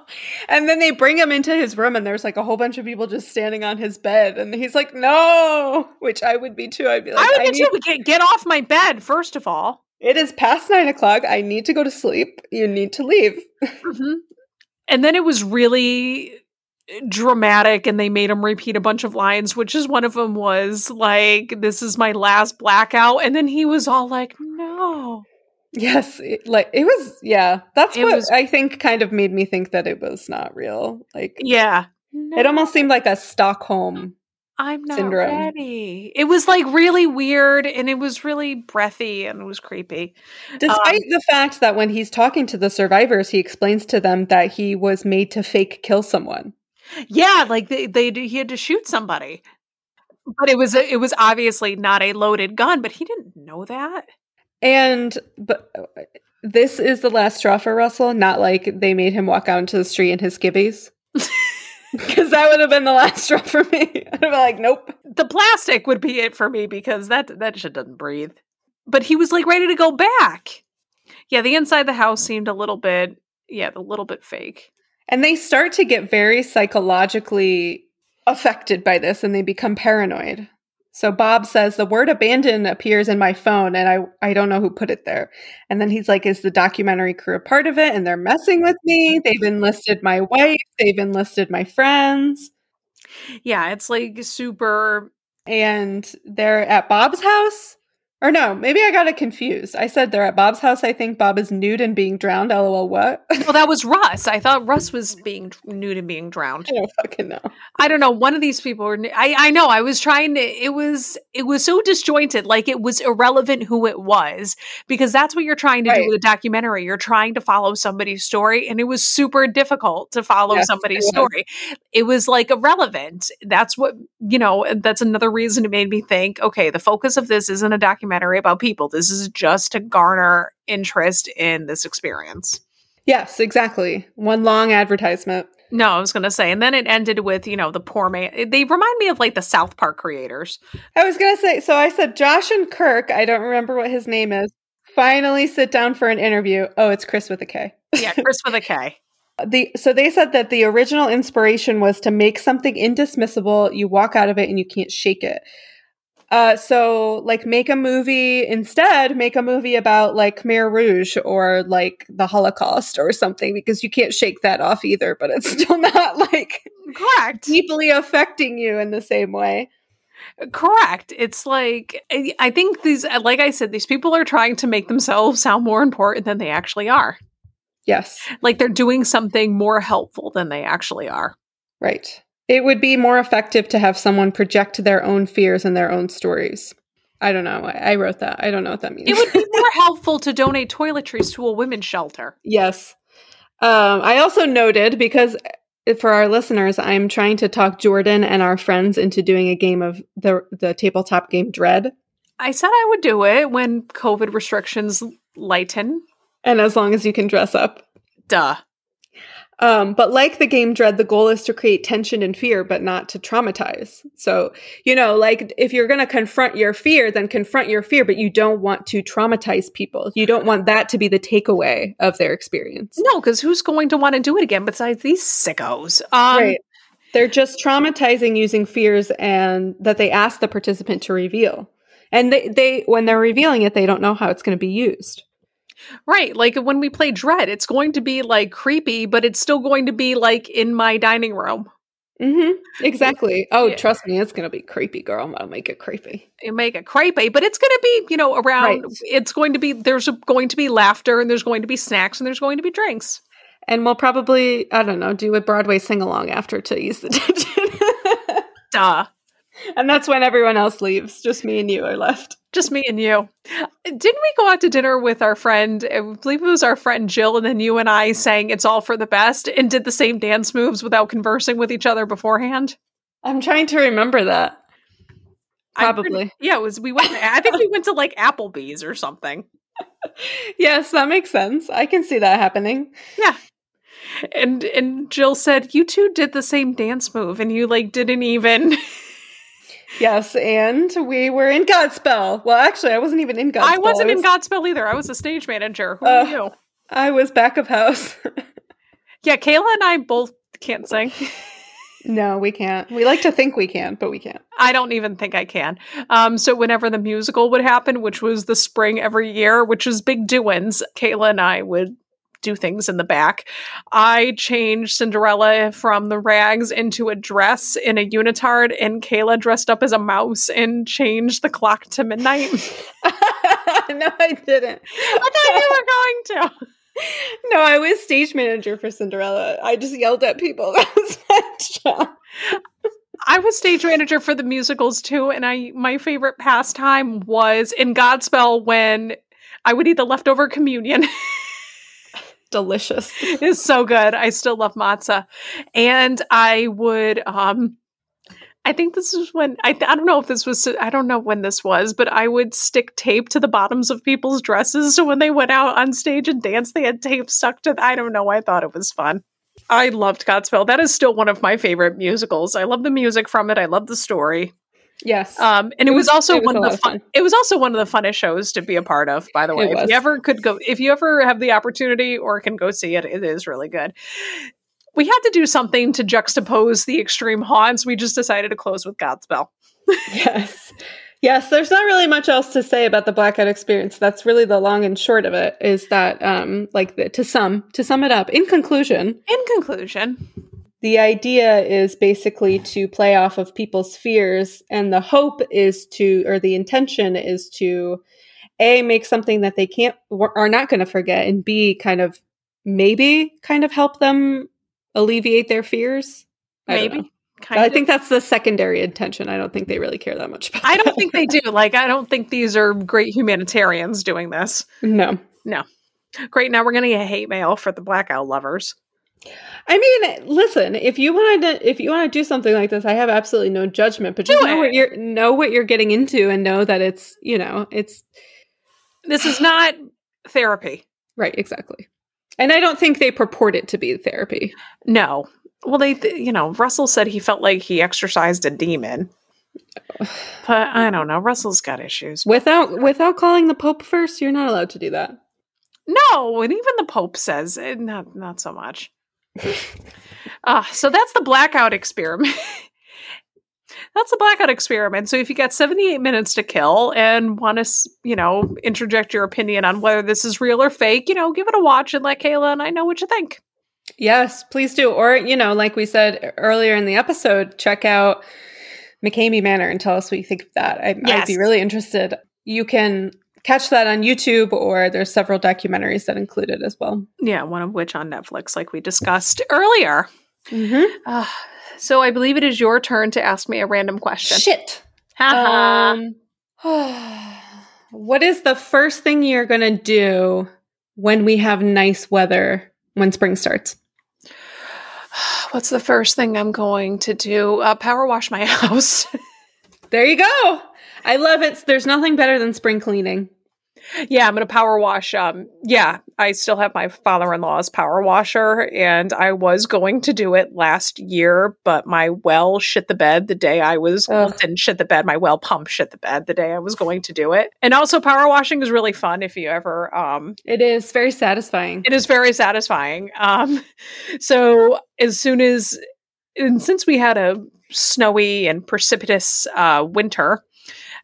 And then they bring him into his room, and there's like a whole bunch of people just standing on his bed, and he's like, "No," which I would be too. I'd be like, I would get need- you get get off my bed first of all. It is past nine o'clock. I need to go to sleep. You need to leave. Mhm. And then it was really dramatic and they made him repeat a bunch of lines which is one of them was like this is my last blackout and then he was all like no Yes, it, like it was. Yeah, that's It what was- I think kind of made me think that it was not real. Like yeah it almost seemed like a Stockholm. i'm not syndrome. ready it was like really weird and it was really breathy and it was creepy um, Despite the fact that when he's talking to the survivors, he explains to them that he was made to fake kill someone. Yeah like they, they he had to shoot somebody but it was a, it was obviously not a loaded gun but he didn't know that And but uh, this is the last straw for Russell. Not like they made him walk out into the street in his skivvies. Because that would have been the last straw for me. I'd be like, nope. the plastic would be it for me because that that shit doesn't breathe. But he was like ready to go back. Yeah, the inside of the house seemed a little bit, yeah, a little bit fake. And they start to get very psychologically affected by this and they become paranoid. So Bob says the word abandon appears in my phone and I, I don't know who put it there. And then he's like, Is the documentary crew a part of it? And they're messing with me. They've enlisted my wife, they've enlisted my friends. Yeah, it's like super. And they're at Bob's house. Or no, maybe I got it confused. I said they're at Bob's house. I think Bob is nude and being drowned. LOL, what? well, that was Russ. I thought Russ was being nude and being drowned. I don't fucking know. I don't know. One of these people were. I I know. I was trying to. It was it was so disjointed. Like it was irrelevant who it was because that's what you're trying to Right. do with a documentary. You're trying to follow somebody's story, and it was super difficult to follow Yes, somebody's it story. It was like irrelevant. That's what you know. That's another reason it made me think. Okay, the focus of this isn't a documentary about people. This is just to garner interest in this experience. Yes, exactly. One long advertisement. No, I was going to say, and then it ended with you know the poor man. They remind me of like the South Park creators. I was gonna say. So I said Josh and Kirk. I don't remember what his name is. Finally, sit down for an interview. Oh, it's Chris with a K. Yeah, Chris with a K. the so they said that the original inspiration was to make something indismissible you walk out of it and you can't shake it uh so like make a movie instead make a movie about like khmer rouge or like the holocaust or something because you can't shake that off either but it's still not like Correct. deeply affecting you in the same way Correct. It's like I I think these, like I said, these people are trying to make themselves sound more important than they actually are. yes Like they're doing something more helpful than they actually are. right it would be more effective to have someone project their own fears and their own stories i don't know i, I wrote that i don't know what that means It would be more helpful to donate toiletries to a women's shelter. Yes. Um, I also noted because uh, for our listeners, I'm trying to talk Jordan and our friends into doing a game of the the tabletop game Dread. I said I would do it when COVID restrictions lighten. And as long as you can dress up. Duh. Um, but like the game Dread, the goal is to create tension and fear, but not to traumatize. So, you know, like if you're going to confront your fear, then confront your fear, but you don't want to traumatize people. You don't want that to be the takeaway of their experience. No, because who's going to want to do it again besides these sickos? Um, right. They're just traumatizing using fears and that they ask the participant to reveal. And they, they when they're revealing it, they don't know how it's going to be used. Right. Like when we play Dread, it's going to be like creepy, but it's still going to be like in my dining room. Mm-hmm. Exactly. Oh, Yeah. trust me, it's going to be creepy, girl. I'm gonna make it creepy. You make it creepy, but it's going to be, you know, around, Right. it's going to be, there's going to be laughter and there's going to be snacks and there's going to be drinks. And we'll probably, I don't know, do a Broadway sing along after to ease the tension. Duh. And that's when everyone else leaves. Just me and you are left. Just me and you. Didn't we go out to dinner with our friend? I believe it was our friend Jill, and then you and I sang It's All for the Best and did the same dance moves without conversing with each other beforehand? I'm trying to remember that. Probably. yeah, it was, we went, I think we went to like Applebee's or something. Yes, that makes sense. I can see that happening. Yeah and and Jill said, You two did the same dance move and you like didn't even Yes, and we were in Godspell. Well, actually, I wasn't even in Godspell. I wasn't in was- Godspell either. I was a stage manager. Who Uh, are you? I was back of house. Yeah, Kayla and I both can't sing. no, we can't. We like to think we can, but we can't. I don't even think I can. Um, so whenever the musical would happen, which was the spring every year, which was big doings, Kayla and I would do things in the back. I changed Cinderella from the rags into a dress in a unitard, and Kayla dressed up as a mouse and changed the clock to midnight. no, I didn't. I thought you were going to. No, I was stage manager for Cinderella. I just yelled at people. That was my job. I was stage manager for the musicals too, and I my favorite pastime was in Godspell when I would eat the leftover communion. Delicious. it's so good. I still love matzah, and I would. um I think this is when I, I don't know if this was I don't know when this was, but I would stick tape to the bottoms of people's dresses so when they went out on stage and danced, they had tape stuck to. I don't know. I thought it was fun. I loved Godspell. That is still one of my favorite musicals. I love the music from it. I love the story. Yes. Um, and it, It was, was- also it was one of the of fun, fun. it was also one of the funnest shows to be a part of, by the way. If you ever could go if you ever have the opportunity or can go see it, it is really good. We had to do something to juxtapose the extreme haunts. We just decided to close with Godspell. yes. Yes, there's not really much else to say about the blackout experience. That's really the long and short of it is that um like the, to sum to sum it up in conclusion, In conclusion, the idea is basically to play off of people's fears, and the hope is to, or the intention is to, a make something that they can't are not going to forget, and b kind of maybe kind of help them alleviate their fears. Maybe. Kind I of. think that's the secondary intention. I don't think they really care that much I don't think they do. Like, I don't think these are great humanitarians doing this. No. No. Great. Now we're going to get hate mail for the blackout lovers. I mean, listen, if you want to if you want to do something like this, I have absolutely no judgment, but just do know it. what you're know what you're getting into and know that it's, you know, it's this is not therapy. Right, exactly. And I don't think they purport it to be therapy. No. Well, they, you know, Russell said he felt like he exorcised a demon. But I don't know. Russell's got issues. Without without calling the Pope first, you're not allowed to do that. No, and even the Pope says eh, not not so much. Uh, so that's the blackout experiment. that's the blackout experiment. So if you got 78 minutes to kill and want to, you know, interject your opinion on whether this is real or fake, you know, give it a watch and let Kayla and I know what you think. Yes, please do. Or, you know, like we said earlier in the episode, check out McKamey Manor and tell us what you think of that. I, yes. I'd be really interested. You can catch that on YouTube, or there's several documentaries that include it as well. Yeah, one of which on Netflix, like we discussed earlier. Mm-hmm. Uh, so I believe it is your turn to ask me a random question. Shit. um, what is the first thing you're going to do when we have nice weather when spring starts? What's the first thing I'm going to do? Uh, power wash my house. there you go. I love it. There's nothing better than spring cleaning. Yeah, I'm gonna power wash. Um, yeah, I still have my father-in-law's power washer, and I was going to do it last year, but my well shit the bed the day I was Ugh. didn't shit the bed. My well pump shit the bed the day I was going to do it. And also, power washing is really fun if you ever. Um, it is very satisfying. It is very satisfying. Um, so as soon as and since we had a snowy and precipitous uh, winter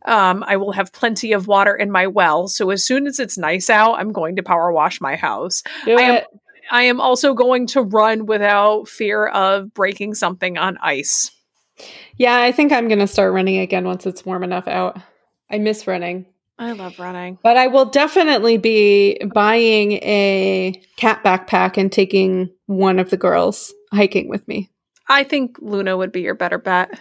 um, I will have plenty of water in my well. So as soon as it's nice out, I'm going to power wash my house. Do I am, it. I am also going to run without fear of breaking something on ice. Yeah, I think I'm going to start running again once it's warm enough out. I miss running. I love running. But I will definitely be buying a cat backpack and taking one of the girls hiking with me. I think Luna would be your better bet.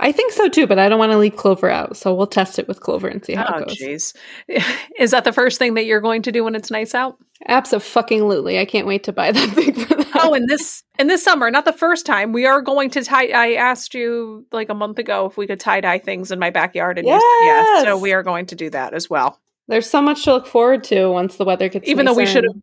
I think so too, but I don't want to leave Clover out. So we'll test it with Clover and see how oh, it goes. Oh jeez. Is that the first thing that you're going to do when it's nice out? Absolutely. I can't wait to buy that thing for that. Oh, and this in this summer, not the first time. We are going to tie I asked you like a month ago if we could tie dye things in my backyard and yes! yeah. So we are going to do that as well. There's so much to look forward to once the weather gets Even though we should have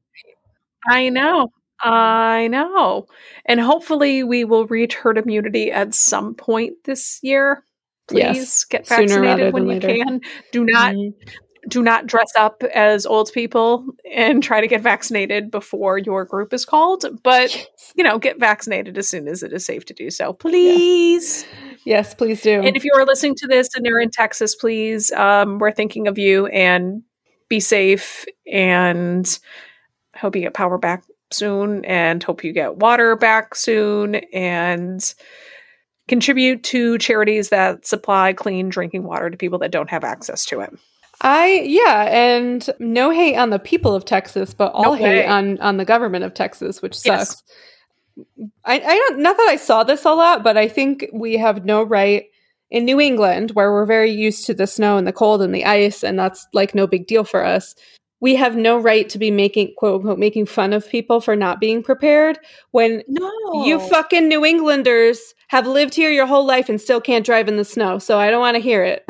I know. I know. And hopefully we will reach herd immunity at some point this year. Please yes. get vaccinated when you later. can. Do not mm-hmm. do not dress up as old people and try to get vaccinated before your group is called, but yes. you know, get vaccinated as soon as it is safe to do so. Please. Yes, yes please do. And if you are listening to this and you're in Texas, please um, we're thinking of you and be safe and hope you get power back soon and hope you get water back soon and contribute to charities that supply clean drinking water to people that don't have access to it. I yeah, and no hate on the people of Texas, but all no hate on on the government of Texas, which sucks. Yes. I, I don't not that I saw this a lot, but I think we have no right in New England, where we're very used to the snow and the cold and the ice, and that's like no big deal for us we have no right to be making quote unquote making fun of people for not being prepared when no. you fucking New Englanders have lived here your whole life and still can't drive in the snow. So I don't want to hear it.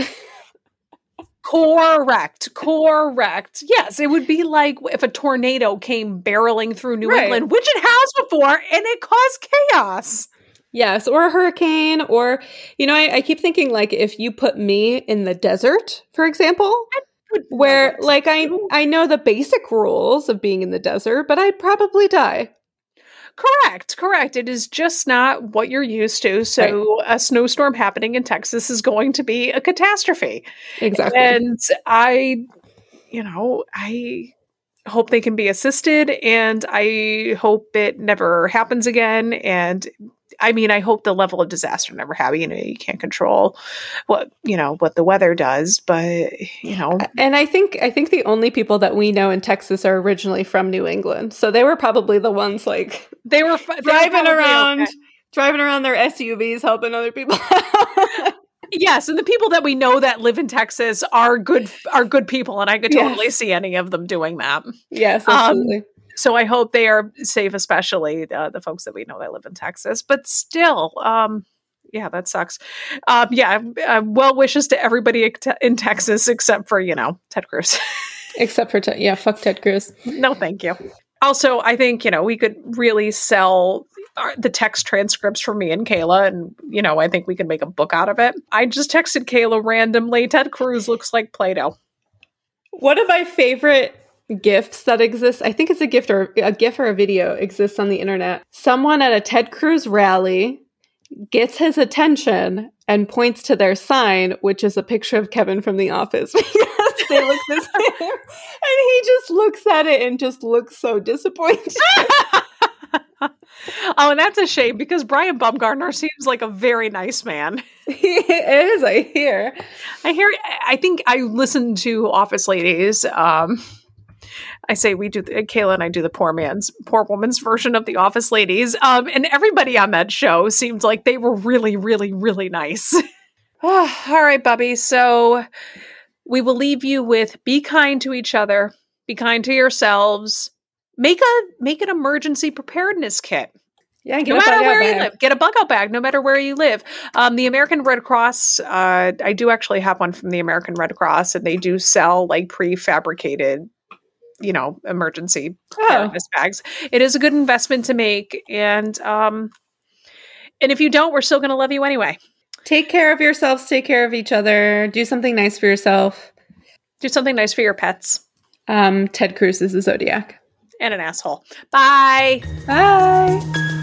Correct. Correct. Yes, it would be like if a tornado came barreling through New right. England, which it has before, and it caused chaos. Yes, or a hurricane, or, you know, I, I keep thinking like if you put me in the desert, for example, where like I I know the basic rules of being in the desert, but I'd probably die. Correct, correct. It is just not what you're used to. So right. a snowstorm happening in Texas is going to be a catastrophe. Exactly. And I you know, I hope they can be assisted and I hope it never happens again and I mean, I hope the level of disaster never happens. You know, you can't control what you know what the weather does, but you know. And I think I think the only people that we know in Texas are originally from New England, so they were probably the ones like they were they driving were around, okay. driving around their SUVs, helping other people. yes, and the people that we know that live in Texas are good are good people, and I could totally yes. see any of them doing that. Yes, um, absolutely. Um, so I hope they are safe, especially uh, the folks that we know that live in Texas. But still, um, yeah, that sucks. Um, yeah, uh, well wishes to everybody in Texas except for you know Ted Cruz. except for Ted, yeah, fuck Ted Cruz. No, thank you. Also, I think you know we could really sell our, the text transcripts for me and Kayla, and you know I think we could make a book out of it. I just texted Kayla randomly. Ted Cruz looks like Play-Doh. One of my favorite gifts that exist. I think it's a gift or a gif or a video exists on the internet. Someone at a Ted Cruz rally gets his attention and points to their sign, which is a picture of Kevin from The Office because they look the same. and he just looks at it and just looks so disappointed. oh, and that's a shame because Brian Baumgartner seems like a very nice man. he is, I hear. I hear. I think I listened to Office Ladies. Um, I say we do, the, Kayla and I do the poor man's, poor woman's version of the Office Ladies. Um, and everybody on that show seemed like they were really, really, really nice. oh, all right, Bubby. So we will leave you with be kind to each other, be kind to yourselves. Make a make an emergency preparedness kit. Yeah, no matter where you live, get a bug out bag. No matter where you live, um, the American Red Cross. Uh, I do actually have one from the American Red Cross, and they do sell like prefabricated you know emergency oh. bags. It is a good investment to make and um and if you don't we're still going to love you anyway. Take care of yourselves take care of each other do something nice for yourself. Do something nice for your pets. Um ted cruz is a zodiac. And an asshole. Bye. Bye